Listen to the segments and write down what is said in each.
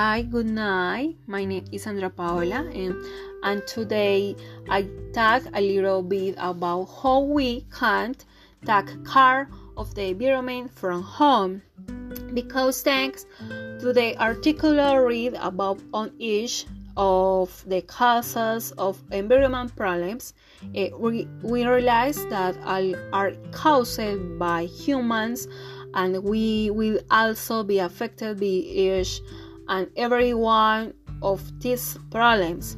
Hi, good night. My name is Sandra Paola, and, and today I talk a little bit about how we can take care of the environment from home. Because thanks to the article read about on each of the causes of environment problems, uh, we, we realize that all are caused by humans and we will also be affected by each and every one of these problems.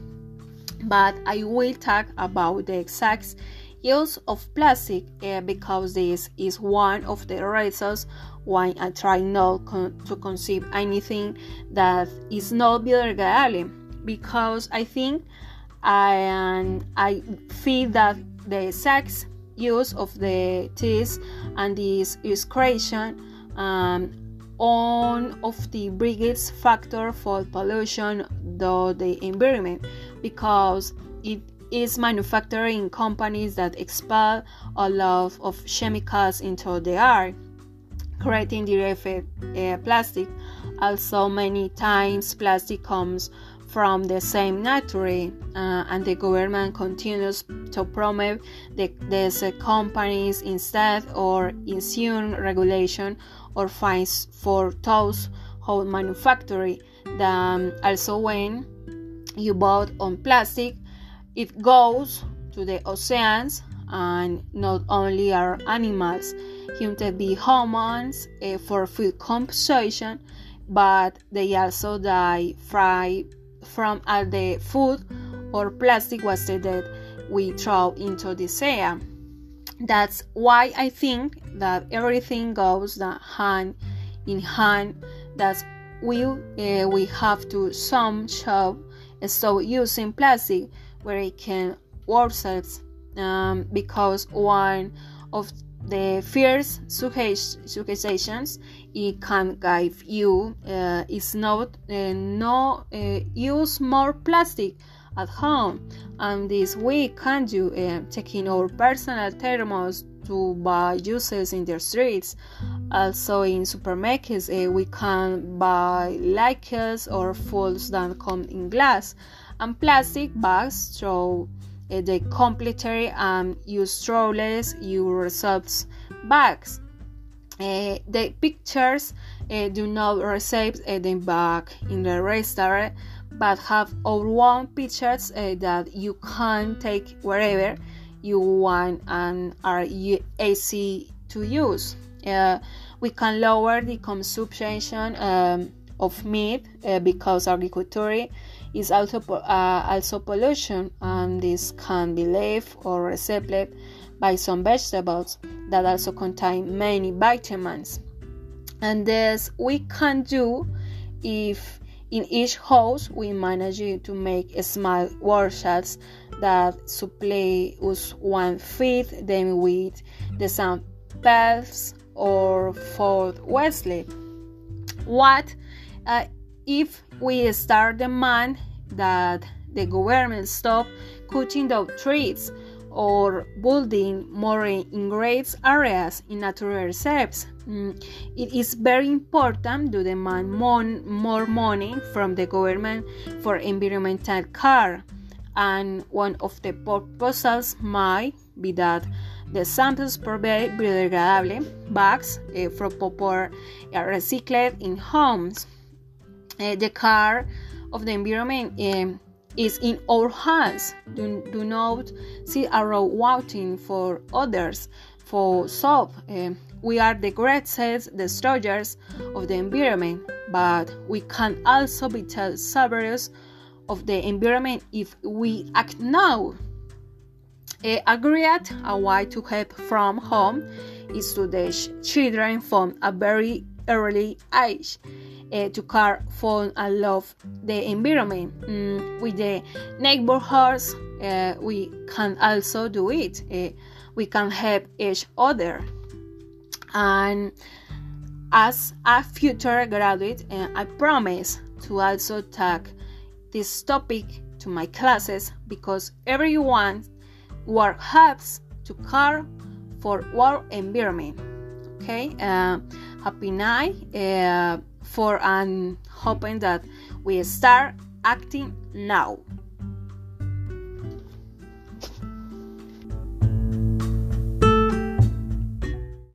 But I will talk about the exact use of plastic uh, because this is one of the reasons why I try not con- to conceive anything that is not biodegradable because I think I and I feel that the exact use of the teeth and this is creation um, one of the biggest factor for pollution to the environment because it is manufacturing companies that expel a lot of chemicals into the air creating direct uh, plastic. Also many times plastic comes from the same nature uh, and the government continues to promote the, these companies instead or ensure regulation or fines for those who manufacture them. Also, when you bought on plastic, it goes to the oceans and not only are animals human be humans uh, for food consumption but they also die fry from all the food or plastic waste that we throw into the sea that's why I think that everything goes hand in hand. That we uh, we have to some shop stop using plastic where it can ourselves um, because one of the first suggestions it can give you uh, is not uh, no uh, use more plastic at home. And this we can do uh, taking our personal thermos to buy juices in the streets. Also in supermarkets uh, we can buy liquids or foods that come in glass and plastic bags. Uh, the complementary and use strawless you results bags uh, the pictures uh, do not receive uh, the bag in the restaurant but have our own pictures that you can take wherever you want and are easy to use. We can lower the consumption um, of meat uh, because agriculture is also uh, also pollution, and this can be left or recycled by some vegetables that also contain many vitamins. And this we can do if in each house, we manage to make small workshops that supply us one feed them with the samples or for Wesley. What uh, if we start demand that the government stop cutting down trees or building more in great areas in natural reserves? Mm, it is very important to demand more money from the government for environmental care. And one of the proposals might be that the samples provide biodegradable bags for proper uh, recycled in homes. Uh, the care of the environment um, is in our hands. Do, do not see around waiting for others for soap. Uh, we are the greatest destroyers of the environment, but we can also be the saviors of the environment if we act now. A, a great a way to help from home is to teach children from a very early age uh, to care for and love the environment. Mm, with the neighborhoods, uh, we can also do it. Uh, we can help each other and as a future graduate uh, i promise to also take this topic to my classes because everyone work helps to care for our environment okay happy night uh, for and hoping that we start acting now.